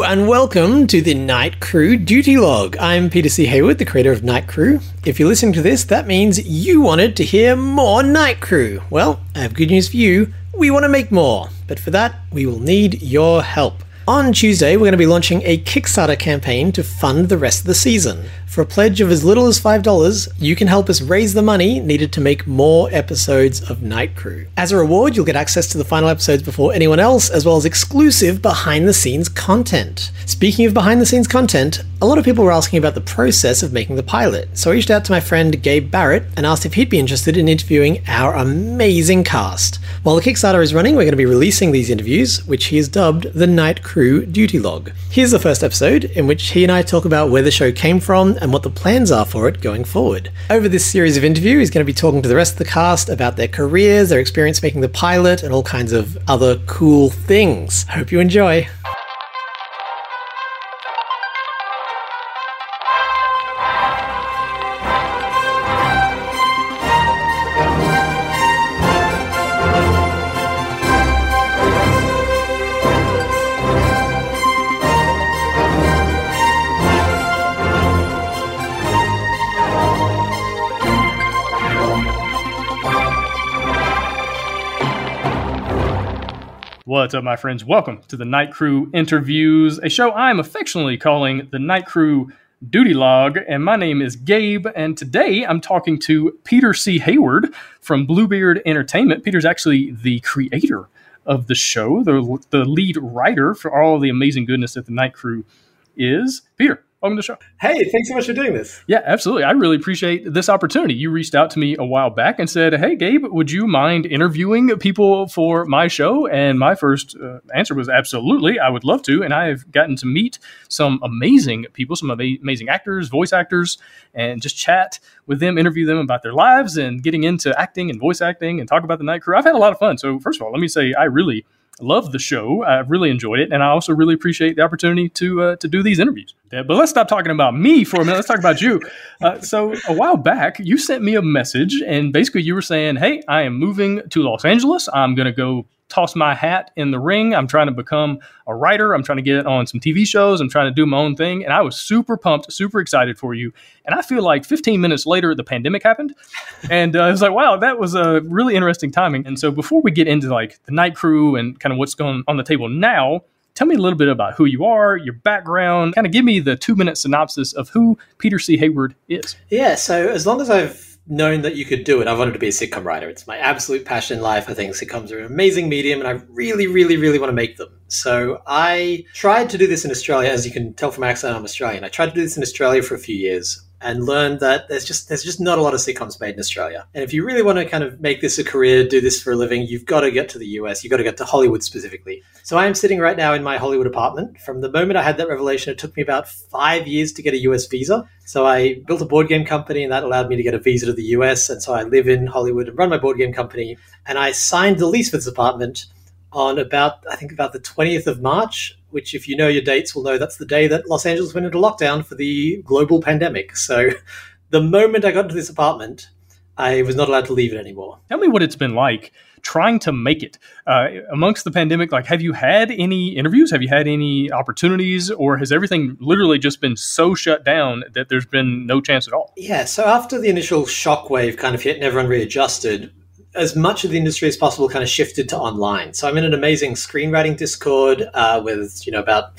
And welcome to the Night Crew Duty Log. I'm Peter C. Hayward, the creator of Night Crew. If you're listening to this, that means you wanted to hear more Night Crew. Well, I have good news for you. We want to make more, but for that, we will need your help. On Tuesday, we're going to be launching a Kickstarter campaign to fund the rest of the season. For a pledge of as little as $5, you can help us raise the money needed to make more episodes of Night Crew. As a reward, you'll get access to the final episodes before anyone else, as well as exclusive behind the scenes content. Speaking of behind the scenes content, a lot of people were asking about the process of making the pilot, so I reached out to my friend Gabe Barrett and asked if he'd be interested in interviewing our amazing cast. While the Kickstarter is running, we're going to be releasing these interviews, which he has dubbed the Night Crew Duty Log. Here's the first episode, in which he and I talk about where the show came from and what the plans are for it going forward. Over this series of interviews, he's going to be talking to the rest of the cast about their careers, their experience making the pilot, and all kinds of other cool things. Hope you enjoy. What's up, my friends? Welcome to the Night Crew Interviews, a show I'm affectionately calling the Night Crew Duty Log. And my name is Gabe, and today I'm talking to Peter C. Hayward from Bluebeard Entertainment. Peter's actually the creator of the show, the, the lead writer for all the amazing goodness that the Night Crew is. Peter, welcome to the show. Hey, thanks so much for doing this. Yeah, absolutely. I really appreciate this opportunity. You reached out to me a while back and said, "Hey, Gabe, would you mind interviewing people for my show?" And my first uh, answer was, "Absolutely, I would love to." And I have gotten to meet some amazing people, some amazing actors, voice actors, and just chat with them, interview them about their lives, and getting into acting and voice acting, and talk about the night crew. I've had a lot of fun. So, first of all, let me say, I really love the show. I've really enjoyed it, and I also really appreciate the opportunity to uh, to do these interviews. But let's stop talking about me for a minute. Let's talk about you. Uh, so a while back, you sent me a message, and basically you were saying, "Hey, I am moving to Los Angeles. I'm going to go." Toss my hat in the ring. I'm trying to become a writer. I'm trying to get on some TV shows. I'm trying to do my own thing. And I was super pumped, super excited for you. And I feel like 15 minutes later, the pandemic happened. And uh, I was like, wow, that was a really interesting timing. And so before we get into like the night crew and kind of what's going on the table now, tell me a little bit about who you are, your background, kind of give me the two minute synopsis of who Peter C. Hayward is. Yeah, so as long as I've known that you could do it, I've wanted to be a sitcom writer. It's my absolute passion in life. I think sitcoms are an amazing medium and I really, really, really want to make them. So I tried to do this in Australia. As you can tell from my accent, I'm Australian. I tried to do this in Australia for a few years and learned that there's just there's just not a lot of sitcoms made in Australia. And if you really want to kind of make this a career, do this for a living, you've got to get to the US. You've got to get to Hollywood specifically. So I am sitting right now in my Hollywood apartment. From the moment I had that revelation, it took me about five years to get a US visa. So I built a board game company, and that allowed me to get a visa to the US. And so I live in Hollywood and run my board game company. And I signed the lease for this apartment on about I think about the 20th of March, which if you know your dates will know that's the day that Los Angeles went into lockdown for the global pandemic. So the moment I got into this apartment, I was not allowed to leave it anymore. Tell me what it's been like trying to make it uh, amongst the pandemic. Like, have you had any interviews? Have you had any opportunities, or has everything literally just been so shut down that there's been no chance at all? Yeah. So after the initial shockwave kind of hit and everyone readjusted, as much of the industry as possible kind of shifted to online. So I'm in an amazing screenwriting Discord uh, with you know about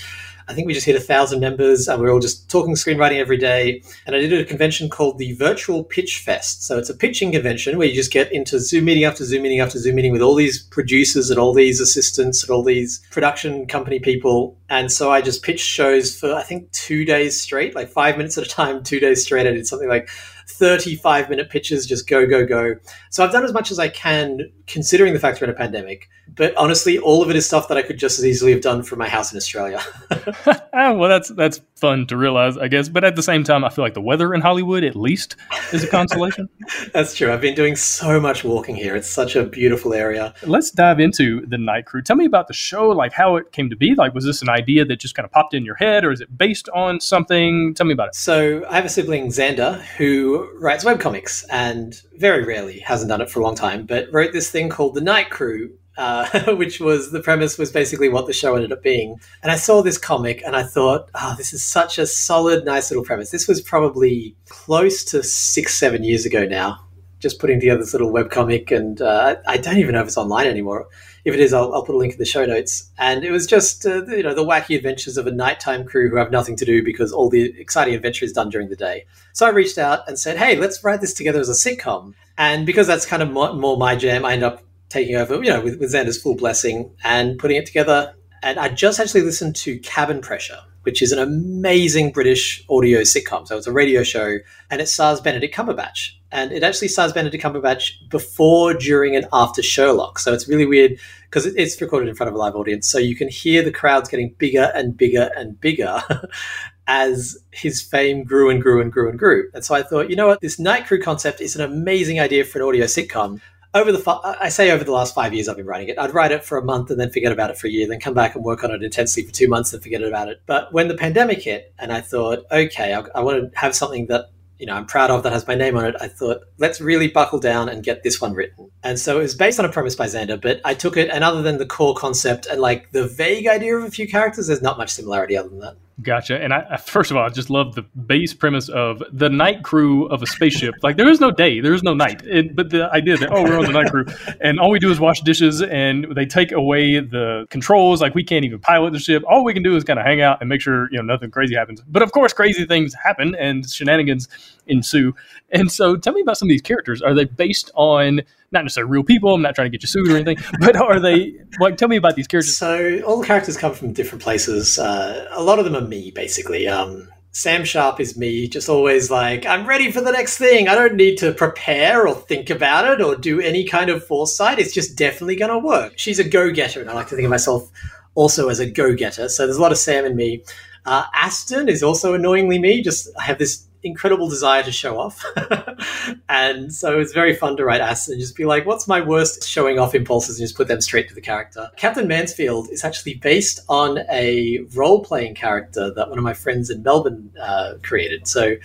I think we just hit a thousand members, and we're all just talking screenwriting every day. And I did a convention called the Virtual Pitch Fest. So it's a pitching convention where you just get into Zoom meeting after Zoom meeting after Zoom meeting with all these producers and all these assistants and all these production company people. And so I just pitched shows for I think two days straight, like five minutes at a time, two days straight. I did something like 35 minute pitches, just go, go, go. So I've done as much as I can, considering the fact we're in a pandemic. But honestly, all of it is stuff that I could just as easily have done from my house in Australia. oh, well, that's that's fun to realize, I guess. But at the same time, I feel like the weather in Hollywood, at least, is a consolation. that's true. I've been doing so much walking here. It's such a beautiful area. Let's dive into the Night Crew. Tell me about the show, like how it came to be. Like, was this an idea that just kind of popped in your head, or is it based on something? Tell me about it. So I have a sibling, Xander, who writes webcomics and very rarely hasn't done it for a long time, but wrote this thing called The Night Crew uh, which was the premise was basically what the show ended up being. And I saw this comic and I thought, oh, this is such a solid, nice little premise. This was probably close to six, seven years ago now. Just putting together this little webcomic, and uh, I don't even know if it's online anymore. If it is, I'll, I'll put a link in the show notes. And it was just, uh, you know, the wacky adventures of a nighttime crew who have nothing to do because all the exciting adventure is done during the day. So I reached out and said, hey, let's write this together as a sitcom. And because that's kind of more, more my jam, I end up taking over, you know, with, with Xander's full blessing and putting it together. And I just actually listened to Cabin Pressure, which is an amazing British audio sitcom. So it's a radio show and it stars Benedict Cumberbatch. And it actually stars Benedict Cumberbatch before, during, and after Sherlock. So it's really weird because it's recorded in front of a live audience. So you can hear the crowds getting bigger and bigger and bigger as his fame grew and grew and grew and grew. And so I thought, you know what, this night crew concept is an amazing idea for an audio sitcom. Over the, I say over the last five years, I've been writing it. I'd write it for a month and then forget about it for a year, then come back and work on it intensely for two months and forget about it. But when the pandemic hit, and I thought, okay, I, I want to have something that you know I'm proud of that has my name on it, I thought let's really buckle down and get this one written. And so it was based on a premise by Xander, but I took it and other than the core concept and like the vague idea of a few characters, there's not much similarity other than that. Gotcha. And I, first of all, I just love the base premise of the night crew of a spaceship. like there is no day, there is no night. But the idea that oh, we're on the night crew, and all we do is wash dishes, and they take away the controls. Like we can't even pilot the ship. All we can do is kind of hang out and make sure you know nothing crazy happens. But of course, crazy things happen and shenanigans ensue. And so, tell me about some of these characters. Are they based on not necessarily real people. I'm not trying to get you sued or anything, but are they like? Tell me about these characters. So all the characters come from different places. Uh, a lot of them are me, basically. Um, Sam Sharp is me, just always like, I'm ready for the next thing. I don't need to prepare or think about it or do any kind of foresight. It's just definitely going to work. She's a go getter, and I like to think of myself also as a go getter. So there's a lot of Sam in me. Uh, Aston is also annoyingly me. Just I have this incredible desire to show off. and so it's very fun to write Aston and just be like, what's my worst showing off impulses and just put them straight to the character. Captain Mansfield is actually based on a role playing character that one of my friends in Melbourne uh, created. So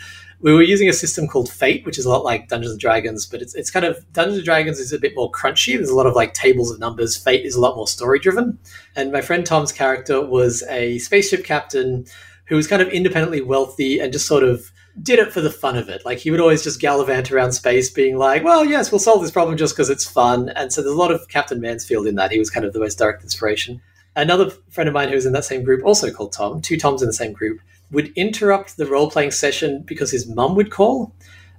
we were using a system called Fate, which is a lot like Dungeons and Dragons, but it's, it's kind of Dungeons and Dragons is a bit more crunchy. There's a lot of like tables of numbers. Fate is a lot more story driven. And my friend Tom's character was a spaceship captain who was kind of independently wealthy and just sort of did it for the fun of it. Like he would always just gallivant around space, being like, "Well, yes, we'll solve this problem just because it's fun." And so there's a lot of Captain Mansfield in that. He was kind of the most direct inspiration. Another friend of mine who was in that same group, also called Tom, two Toms in the same group, would interrupt the role playing session because his mum would call.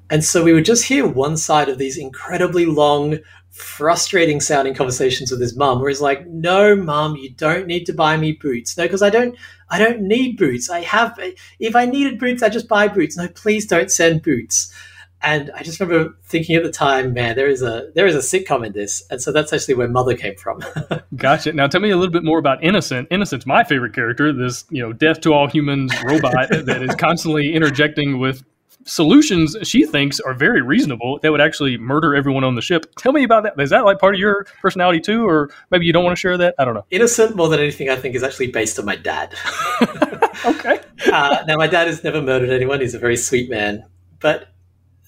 And so we would just hear one side of these incredibly long, frustrating sounding conversations with his mum where he's like, No, mum, you don't need to buy me boots. No, because I don't I don't need boots. I have if I needed boots, I just buy boots. No, please don't send boots. And I just remember thinking at the time, man, there is a there is a sitcom in this, and so that's actually where Mother came from. gotcha. Now tell me a little bit more about Innocent. Innocent's my favorite character. This you know, death to all humans robot that is constantly interjecting with solutions she thinks are very reasonable that would actually murder everyone on the ship. Tell me about that. Is that like part of your personality too, or maybe you don't want to share that? I don't know. Innocent more than anything, I think, is actually based on my dad. okay. uh, now, my dad has never murdered anyone. He's a very sweet man, but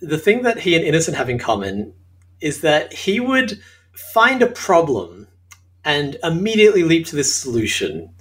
the thing that he and Innocent have in common is that he would find a problem and immediately leap to this solution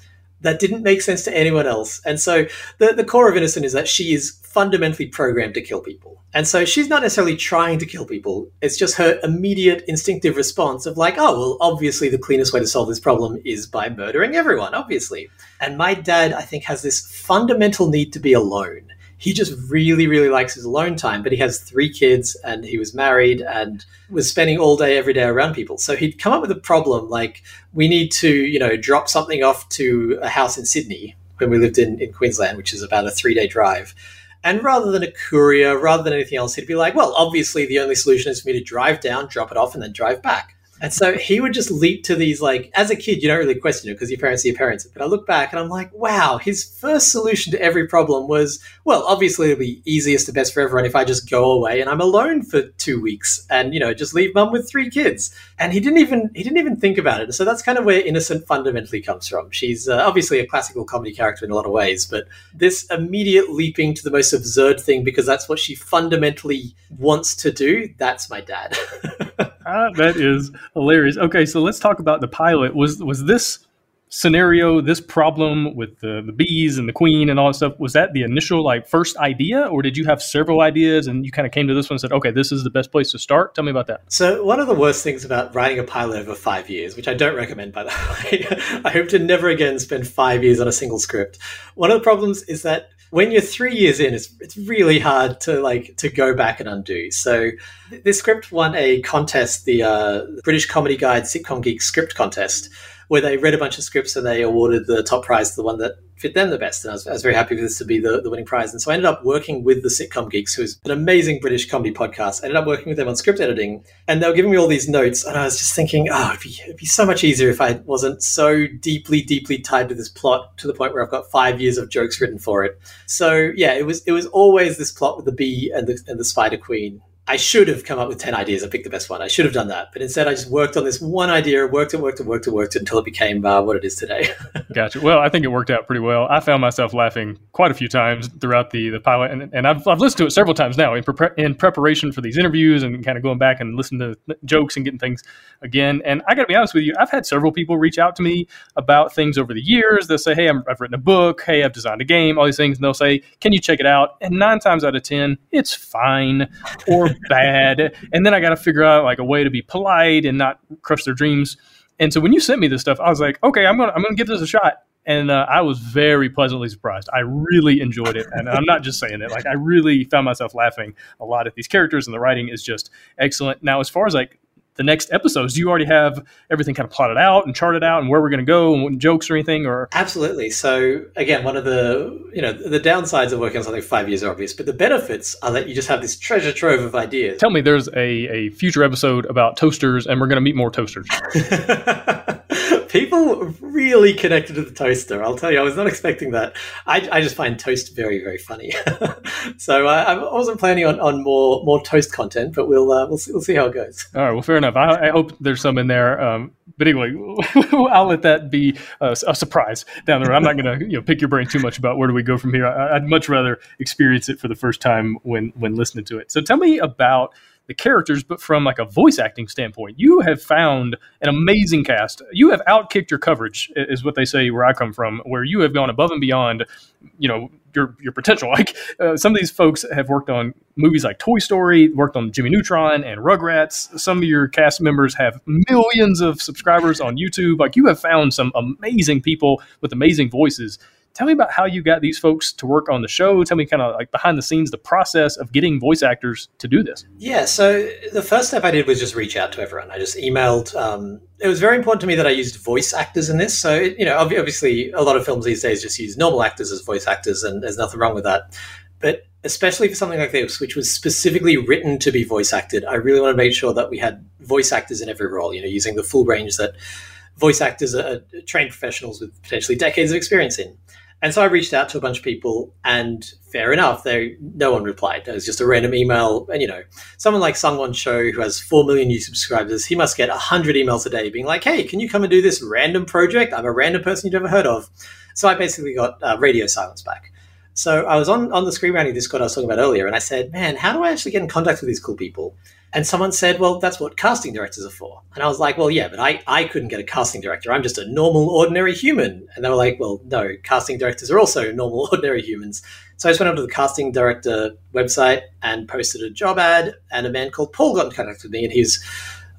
that didn't make sense to anyone else. And so the, the core of Innocent is that she is fundamentally programmed to kill people. And so she's not necessarily trying to kill people. It's just her immediate instinctive response of like, oh, well, obviously the cleanest way to solve this problem is by murdering everyone, obviously. And my dad, I think, has this fundamental need to be alone he just really, really likes his alone time. But he has three kids and he was married and was spending all day, every day around people. So he'd come up with a problem like, we need to, you know, drop something off to a house in Sydney when we lived in, in Queensland, which is about a three day drive. And rather than a courier, rather than anything else, he'd be like, well, obviously the only solution is for me to drive down, drop it off, and then drive back. And so he would just leap to these, like, as a kid, you don't really question it because your parents are your parents. But I look back and I'm like, wow, his first solution to every problem was, well, obviously it'll be easiest and best for everyone if I just go away and I'm alone for two weeks and, you know, just leave mum with three kids. And he didn't even, he didn't even think about it. So that's kind of where Innocent fundamentally comes from. She's uh, obviously a classical comedy character in a lot of ways, but this immediate leaping to the most absurd thing because that's what she fundamentally wants to do, that's my dad. that is hilarious. Okay, so let's talk about the pilot. Was was this scenario, this problem with the, the bees and the queen and all that stuff, was that the initial like first idea, or did you have several ideas and you kind of came to this one and said, okay, this is the best place to start? Tell me about that. So one of the worst things about writing a pilot over five years, which I don't recommend by the way, I hope to never again spend five years on a single script. One of the problems is that when you're three years in, it's it's really hard to like to go back and undo. So this script won a contest, the uh, British Comedy Guide Sitcom Geek Script Contest, where they read a bunch of scripts and they awarded the top prize to the one that fit them the best. And I was, I was very happy for this to be the, the winning prize. And so I ended up working with the Sitcom Geeks, who's an amazing British comedy podcast. I ended up working with them on script editing. And they were giving me all these notes. And I was just thinking, oh, it'd be, it'd be so much easier if I wasn't so deeply, deeply tied to this plot to the point where I've got five years of jokes written for it. So yeah, it was it was always this plot with the bee and the, and the spider queen I should have come up with 10 ideas and picked the best one. I should have done that. But instead, I just worked on this one idea, worked it, worked it, worked it, worked until it became uh, what it is today. gotcha. Well, I think it worked out pretty well. I found myself laughing quite a few times throughout the, the pilot, and, and I've, I've listened to it several times now in, pre- in preparation for these interviews and kind of going back and listening to jokes and getting things again. And I got to be honest with you, I've had several people reach out to me about things over the years. They'll say, Hey, i have written a book. Hey, I've designed a game, all these things. And they'll say, Can you check it out? And nine times out of 10, it's fine or bad and then I got to figure out like a way to be polite and not crush their dreams. And so when you sent me this stuff, I was like, okay, I'm gonna I'm gonna give this a shot. And uh, I was very pleasantly surprised. I really enjoyed it, and I'm not just saying it. Like I really found myself laughing a lot at these characters, and the writing is just excellent. Now, as far as like the next episodes? Do you already have everything kind of plotted out and charted out and where we're going to go and jokes or anything? Or absolutely. So again, one of the you know the downsides of working on something five years are obvious, but the benefits are that you just have this treasure trove of ideas. Tell me, there's a a future episode about toasters, and we're going to meet more toasters. people really connected to the toaster. I'll tell you, I was not expecting that. I, I just find toast very, very funny. so uh, I wasn't planning on, on more more toast content, but we'll uh, we'll see, we'll see how it goes. All right, well, fair enough. I, I hope there's some in there. Um, but anyway, I'll let that be a, a surprise down the road. I'm not going to you know pick your brain too much about where do we go from here. I, I'd much rather experience it for the first time when when listening to it. So tell me about the characters, but from like a voice acting standpoint, you have found an amazing cast. You have outkicked your coverage, is what they say where I come from, where you have gone above and beyond, you know, your your potential. Like uh, some of these folks have worked on movies like Toy Story, worked on Jimmy Neutron and Rugrats. Some of your cast members have millions of subscribers on YouTube. Like you have found some amazing people with amazing voices Tell me about how you got these folks to work on the show. Tell me kind of like behind the scenes, the process of getting voice actors to do this. Yeah, so the first step I did was just reach out to everyone. I just emailed. Um, it was very important to me that I used voice actors in this. So, you know, obviously, a lot of films these days just use normal actors as voice actors, and there's nothing wrong with that. But especially for something like this, which was specifically written to be voice acted, I really want to make sure that we had voice actors in every role, you know, using the full range that voice actors are trained professionals with potentially decades of experience in. And so I reached out to a bunch of people, and fair enough, they no one replied. It was just a random email, and you know, someone like Sungwon Cho, who has four million YouTube subscribers, he must get hundred emails a day, being like, "Hey, can you come and do this random project? I'm a random person you've never heard of." So I basically got uh, radio silence back. So I was on on the screenwriting Discord I was talking about earlier, and I said, "Man, how do I actually get in contact with these cool people?" And someone said, well, that's what casting directors are for. And I was like, well, yeah, but I, I couldn't get a casting director. I'm just a normal, ordinary human. And they were like, well, no, casting directors are also normal, ordinary humans. So I just went over to the casting director website and posted a job ad. And a man called Paul got in contact with me. And he's,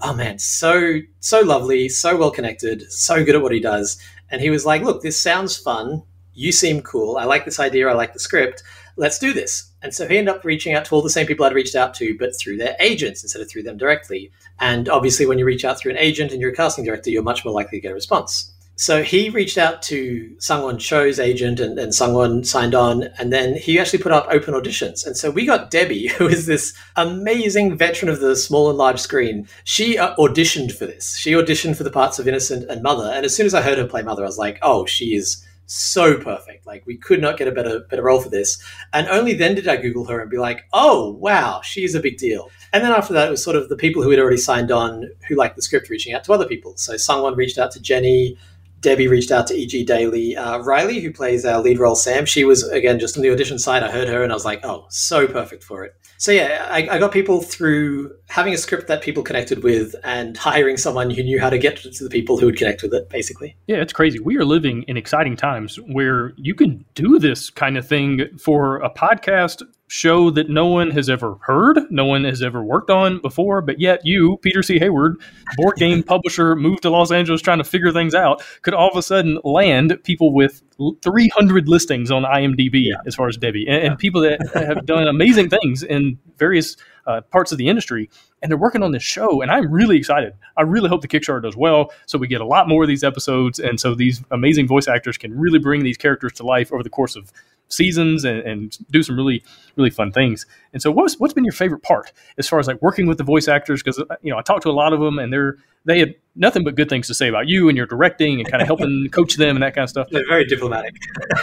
oh man, so, so lovely, so well connected, so good at what he does. And he was like, look, this sounds fun. You seem cool. I like this idea. I like the script let's do this. And so he ended up reaching out to all the same people I'd reached out to, but through their agents instead of through them directly. And obviously, when you reach out through an agent and you're a casting director, you're much more likely to get a response. So he reached out to Sungwon Cho's agent, and, and Sungwon signed on. And then he actually put up open auditions. And so we got Debbie, who is this amazing veteran of the small and large screen. She uh, auditioned for this. She auditioned for the parts of Innocent and Mother. And as soon as I heard her play Mother, I was like, oh, she is so perfect. Like we could not get a better better role for this. And only then did I Google her and be like, oh wow, she's a big deal. And then after that, it was sort of the people who had already signed on who liked the script reaching out to other people. So someone reached out to Jenny. Debbie reached out to E.G. Daily. Uh, Riley, who plays our lead role, Sam, she was, again, just on the audition side. I heard her and I was like, oh, so perfect for it. So, yeah, I, I got people through having a script that people connected with and hiring someone who knew how to get to the people who would connect with it, basically. Yeah, it's crazy. We are living in exciting times where you can do this kind of thing for a podcast show that no one has ever heard, no one has ever worked on before, but yet you, Peter C. Hayward, board game publisher, moved to Los Angeles trying to figure things out, could all of a sudden land people with 300 listings on IMDb yeah. as far as Debbie, and, and people that have done amazing things in various uh, parts of the industry, and they're working on this show, and I'm really excited. I really hope the Kickstarter does well, so we get a lot more of these episodes, and so these amazing voice actors can really bring these characters to life over the course of seasons and, and, do some really really fun things. And so, what's what's been your favorite part as far as like working with the voice actors? Because uh, you know, I talked to a lot of them, and they're they had nothing but good things to say about you and your directing and kind of helping coach them and that kind of stuff. They're very diplomatic.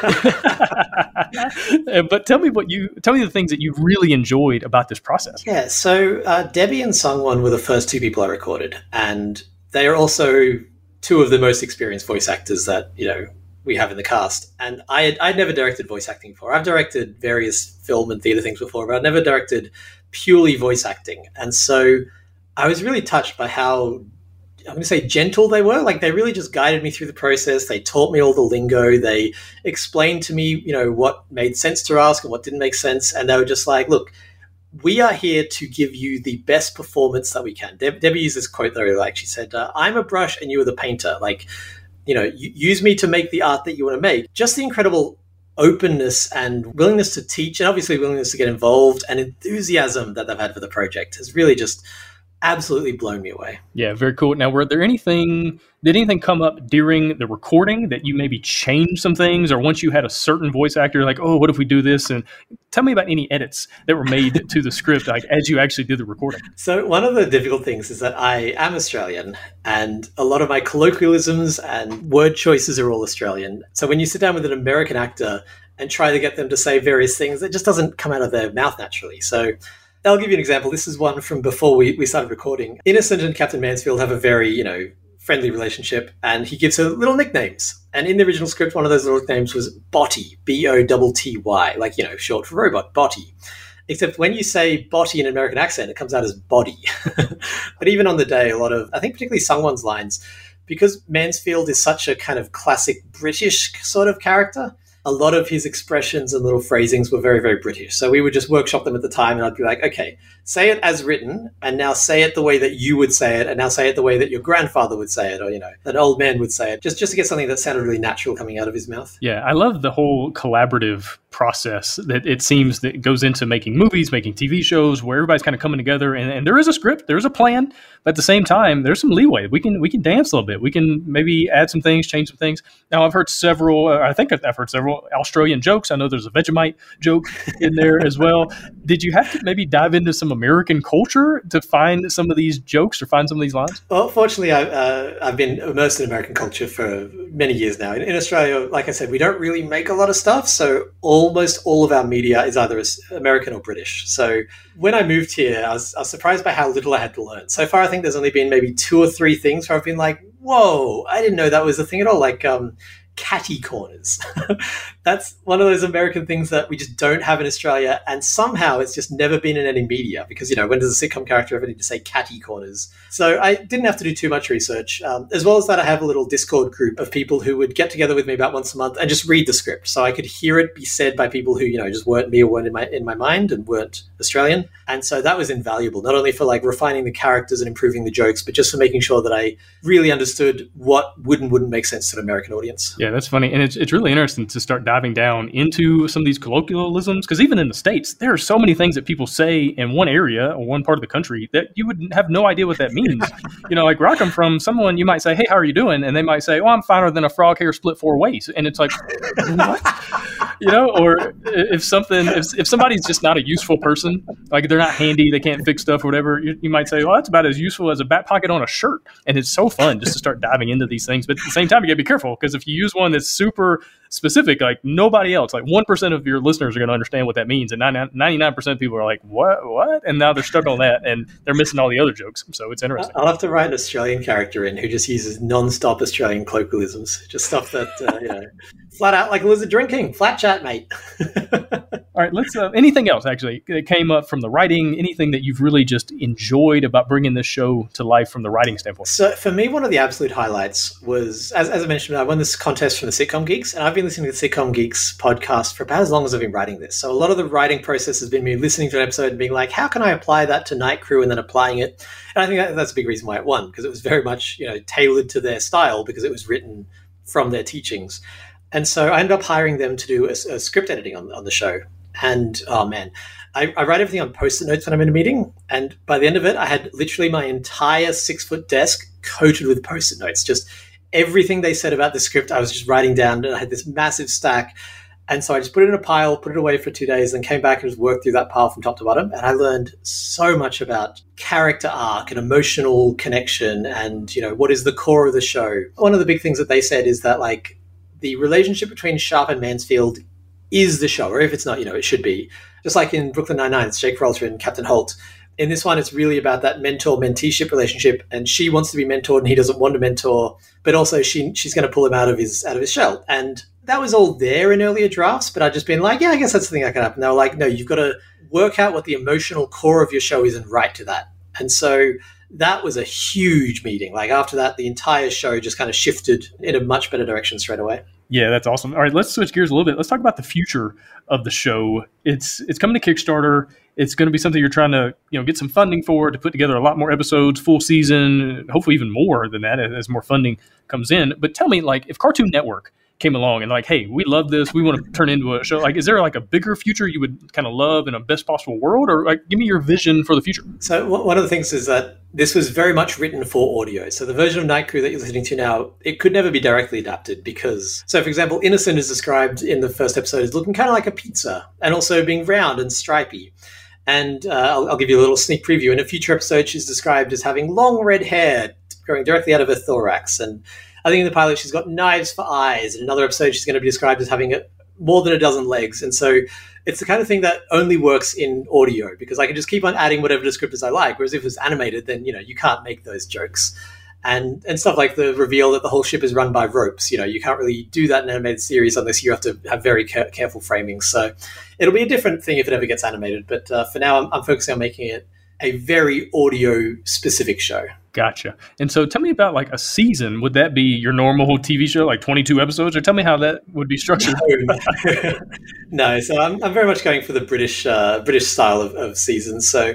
but tell me what you tell me the things that you really enjoyed about this process. Yeah, so uh, Debbie and Sungwon were the first two people I recorded, and they are also two of the most experienced voice actors that you know we have in the cast. And I had, I'd never directed voice acting before. I've directed various film and theater things before, but I'd never directed purely voice acting. And so I was really touched by how I'm going to say gentle they were. Like they really just guided me through the process. They taught me all the lingo. They explained to me, you know, what made sense to ask and what didn't make sense. And they were just like, look, we are here to give you the best performance that we can. Deb- Debbie used this quote that I really like. She said, uh, I'm a brush and you are the painter. Like you know, use me to make the art that you want to make. Just the incredible openness and willingness to teach, and obviously willingness to get involved and enthusiasm that they've had for the project has really just absolutely blown me away. Yeah, very cool. Now, were there anything, did anything come up during the recording that you maybe changed some things, or once you had a certain voice actor, like, oh, what if we do this? And tell me about any edits that were made to the script, like as you actually did the recording. So, one of the difficult things is that I am Australian, and a lot of my colloquialisms and word choices are all Australian. So, when you sit down with an American actor and try to get them to say various things, it just doesn't come out of their mouth naturally. So, I'll give you an example. This is one from before we, we started recording. Innocent and Captain Mansfield have a very, you know, friendly relationship, and he gives her little nicknames. And in the original script, one of those little nicknames was Botty, B O T T Y, like, you know, short for robot, Botty. Except when you say body in an American accent, it comes out as body. but even on the day, a lot of, I think particularly Sungwon's lines, because Mansfield is such a kind of classic British sort of character, a lot of his expressions and little phrasings were very, very British. So we would just workshop them at the time, and I'd be like, okay, say it as written, and now say it the way that you would say it, and now say it the way that your grandfather would say it, or you know, an old man would say it, just just to get something that sounded really natural coming out of his mouth. Yeah, I love the whole collaborative process that it seems that goes into making movies, making TV shows, where everybody's kind of coming together, and, and there is a script, there's a plan, but at the same time, there's some leeway. We can we can dance a little bit. We can maybe add some things, change some things. Now, I've heard several. Uh, I think I've heard several Australian jokes. I know there's a Vegemite joke in there as well. Did you have to maybe dive into some American culture to find some of these jokes or find some of these lines? Well, fortunately, I, uh, I've been immersed in American culture for many years now. In, in, Australia, like I said, we don't really make a lot of stuff, so almost all of our media is either American or British. So when I moved here, I was, I was surprised by how little I had to learn. So far, I think there's only been maybe two or three things where I've been like, "Whoa, I didn't know that was a thing at all." Like um, catty corners. That's one of those American things that we just don't have in Australia, and somehow it's just never been in any media because you know when does a sitcom character ever need to say catty corners? So I didn't have to do too much research. Um, as well as that, I have a little Discord group of people who would get together with me about once a month and just read the script, so I could hear it be said by people who you know just weren't me or weren't in my in my mind and weren't Australian. And so that was invaluable, not only for like refining the characters and improving the jokes, but just for making sure that I really understood what would and wouldn't make sense to an American audience. Yeah, that's funny, and it's it's really interesting to start diving down into some of these colloquialisms because even in the states, there are so many things that people say in one area or one part of the country that you would have no idea what that means. you know, like where from, someone you might say, "Hey, how are you doing?" and they might say, "Oh, I'm finer than a frog hair split four ways," and it's like, what? you know, or if something, if, if somebody's just not a useful person, like they're not handy, they can't fix stuff or whatever, you, you, might say, well, that's about as useful as a back pocket on a shirt. And it's so fun just to start diving into these things. But at the same time, you gotta be careful because if you use one that's super specific, like nobody else, like 1% of your listeners are going to understand what that means. And 99% of people are like, what, what? And now they're stuck on that and they're missing all the other jokes. So it's interesting. I'll have to write an Australian character in who just uses non-stop Australian colloquialisms, just stuff that, uh, you know, flat out like a lizard drinking, flat chat, mate. All right, let's. Uh, anything else actually that came up from the writing? Anything that you've really just enjoyed about bringing this show to life from the writing standpoint? So for me, one of the absolute highlights was, as, as I mentioned, I won this contest from the Sitcom Geeks, and I've been listening to the Sitcom Geeks podcast for about as long as I've been writing this. So a lot of the writing process has been me listening to an episode and being like, how can I apply that to Night Crew, and then applying it. And I think that, that's a big reason why it won because it was very much you know tailored to their style because it was written from their teachings. And so I ended up hiring them to do a, a script editing on, on the show and oh man, I, I write everything on post-it notes when I'm in a meeting. And by the end of it, I had literally my entire six-foot desk coated with post-it notes. Just everything they said about the script, I was just writing down. And I had this massive stack. And so I just put it in a pile, put it away for two days, and came back and just worked through that pile from top to bottom. And I learned so much about character arc and emotional connection and, you know, what is the core of the show. One of the big things that they said is that, like, the relationship between Sharp and Mansfield is the show, or if it's not, you know, it should be. Just like in Brooklyn Nine-Nine, it's Jake Peralta and Captain Holt. In this one, it's really about that mentor-menteeship relationship, and she wants to be mentored, and he doesn't want to mentor, but also she she's going to pull him out of his out of his shell. And that was all there in earlier drafts, but I'd just been like, yeah, I guess that's the thing that can happen. They were like, no, you've got to work out what the emotional core of your show is and write to that. And so that was a huge meeting. Like after that, the entire show just kind of shifted in a much better direction straight away. Yeah, that's awesome. All right, let's switch gears a little bit. Let's talk about the future of the show. It's it's coming to Kickstarter. It's going to be something you're trying to you know get some funding for to put together a lot more episodes, full season, hopefully even more than that as more funding comes in. But tell me, like, if Cartoon Network came along and like, hey, we love this, we want to turn into a show. Like, is there like a bigger future you would kind of love in a best possible world, or like, give me your vision for the future? So one of the things is that this was very much written for audio. So the version of Night Crew that you're listening to now, it could never be directly adapted because, so for example, Innocent is described in the first episode as looking kind of like a pizza and also being round and stripy. And uh, I'll, I'll, give you a little sneak preview. In a future episode, she's described as having long red hair growing directly out of her thorax and I think in the pilot she's got knives for eyes. In another episode, she's going to be described as having more than a dozen legs. And so it's the kind of thing that only works in audio because I can just keep on adding whatever descriptors I like. Whereas if it's animated, then you know you can't make those jokes. And, and stuff like the reveal that the whole ship is run by ropes. You know, you can't really do that in an animated series unless you have to have very care- careful framing. So it'll be a different thing if it ever gets animated. But uh, for now, I'm, I'm focusing on making it a very audio specific show. Gotcha. And so tell me about like a season. Would that be your normal TV show, like 22 episodes? Or tell me how that would be structured. No, no so I'm, I'm very much going for the British uh, British style of, of seasons. So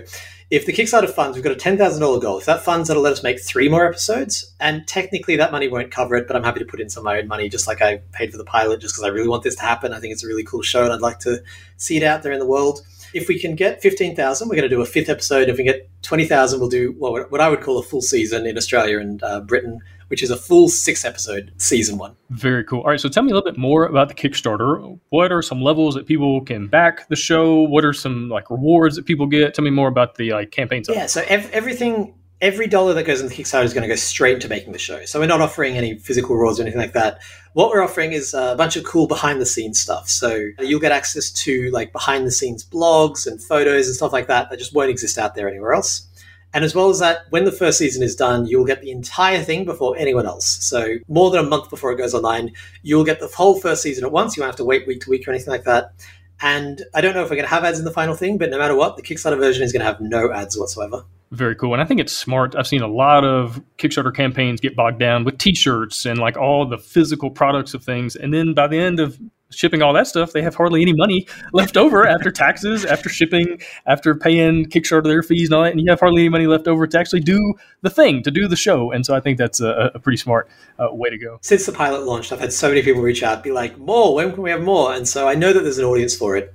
if the Kickstarter funds, we've got a $10,000 goal. If that funds, that'll let us make three more episodes. And technically that money won't cover it, but I'm happy to put in some of my own money, just like I paid for the pilot, just because I really want this to happen. I think it's a really cool show and I'd like to see it out there in the world. If we can get 15,000, we're going to do a fifth episode. If we get 20,000, we'll do well, what I would call a full season in Australia and uh, Britain, which is a full six episode season one. Very cool. All right. So tell me a little bit more about the Kickstarter. What are some levels that people can back the show? What are some like rewards that people get? Tell me more about the like campaign Yeah. So ev- everything every dollar that goes into Kickstarter is going to go straight into making the show. So we're not offering any physical rewards or anything like that. What we're offering is a bunch of cool behind the scenes stuff. So you'll get access to like behind the scenes blogs and photos and stuff like that that just won't exist out there anywhere else. And as well as that, when the first season is done, you'll get the entire thing before anyone else. So more than a month before it goes online, you'll get the whole first season at once. You won't have to wait week to week or anything like that. And I don't know if we're going to have ads in the final thing, but no matter what, the Kickstarter version is going to have no ads whatsoever. Very cool. And I think it's smart. I've seen a lot of Kickstarter campaigns get bogged down with t shirts and like all the physical products of things. And then by the end of shipping all that stuff, they have hardly any money left over after taxes, after shipping, after paying Kickstarter their fees and all that. And you have hardly any money left over to actually do the thing, to do the show. And so I think that's a, a pretty smart uh, way to go. Since the pilot launched, I've had so many people reach out, be like, more, when can we have more? And so I know that there's an audience for it.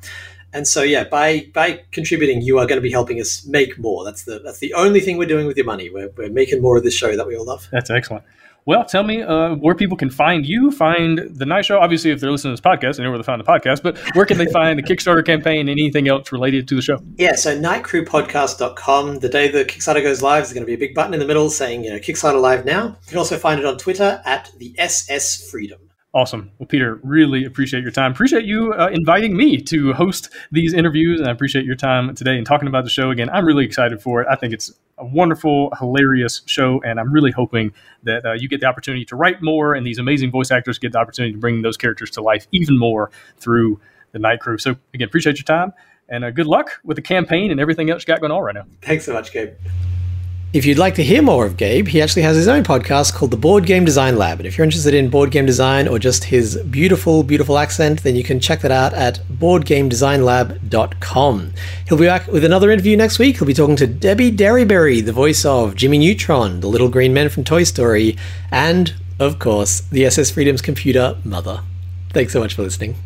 And so yeah, by by contributing, you are going to be helping us make more. That's the that's the only thing we're doing with your money. We're, we're making more of this show that we all love. That's excellent. Well, tell me uh, where people can find you, find the night show. Obviously, if they're listening to this podcast, they know where to find the podcast, but where can they find the Kickstarter campaign and anything else related to the show? Yeah, so nightcrewpodcast.com. The day the Kickstarter goes live, there's going to be a big button in the middle saying, you know, Kickstarter live now. You can also find it on Twitter at the SS Freedom. Awesome. Well, Peter, really appreciate your time. Appreciate you uh, inviting me to host these interviews, and I appreciate your time today and talking about the show again. I'm really excited for it. I think it's a wonderful, hilarious show, and I'm really hoping that uh, you get the opportunity to write more, and these amazing voice actors get the opportunity to bring those characters to life even more through the Night Crew. So, again, appreciate your time, and uh, good luck with the campaign and everything else you got going on right now. Thanks so much, Gabe. If you'd like to hear more of Gabe, he actually has his own podcast called the Board Game Design Lab. And if you're interested in board game design or just his beautiful, beautiful accent, then you can check that out at boardgamedesignlab.com. He'll be back with another interview next week. He'll be talking to Debbie Derryberry, the voice of Jimmy Neutron, the little green men from Toy Story, and, of course, the SS Freedom's computer mother. Thanks so much for listening.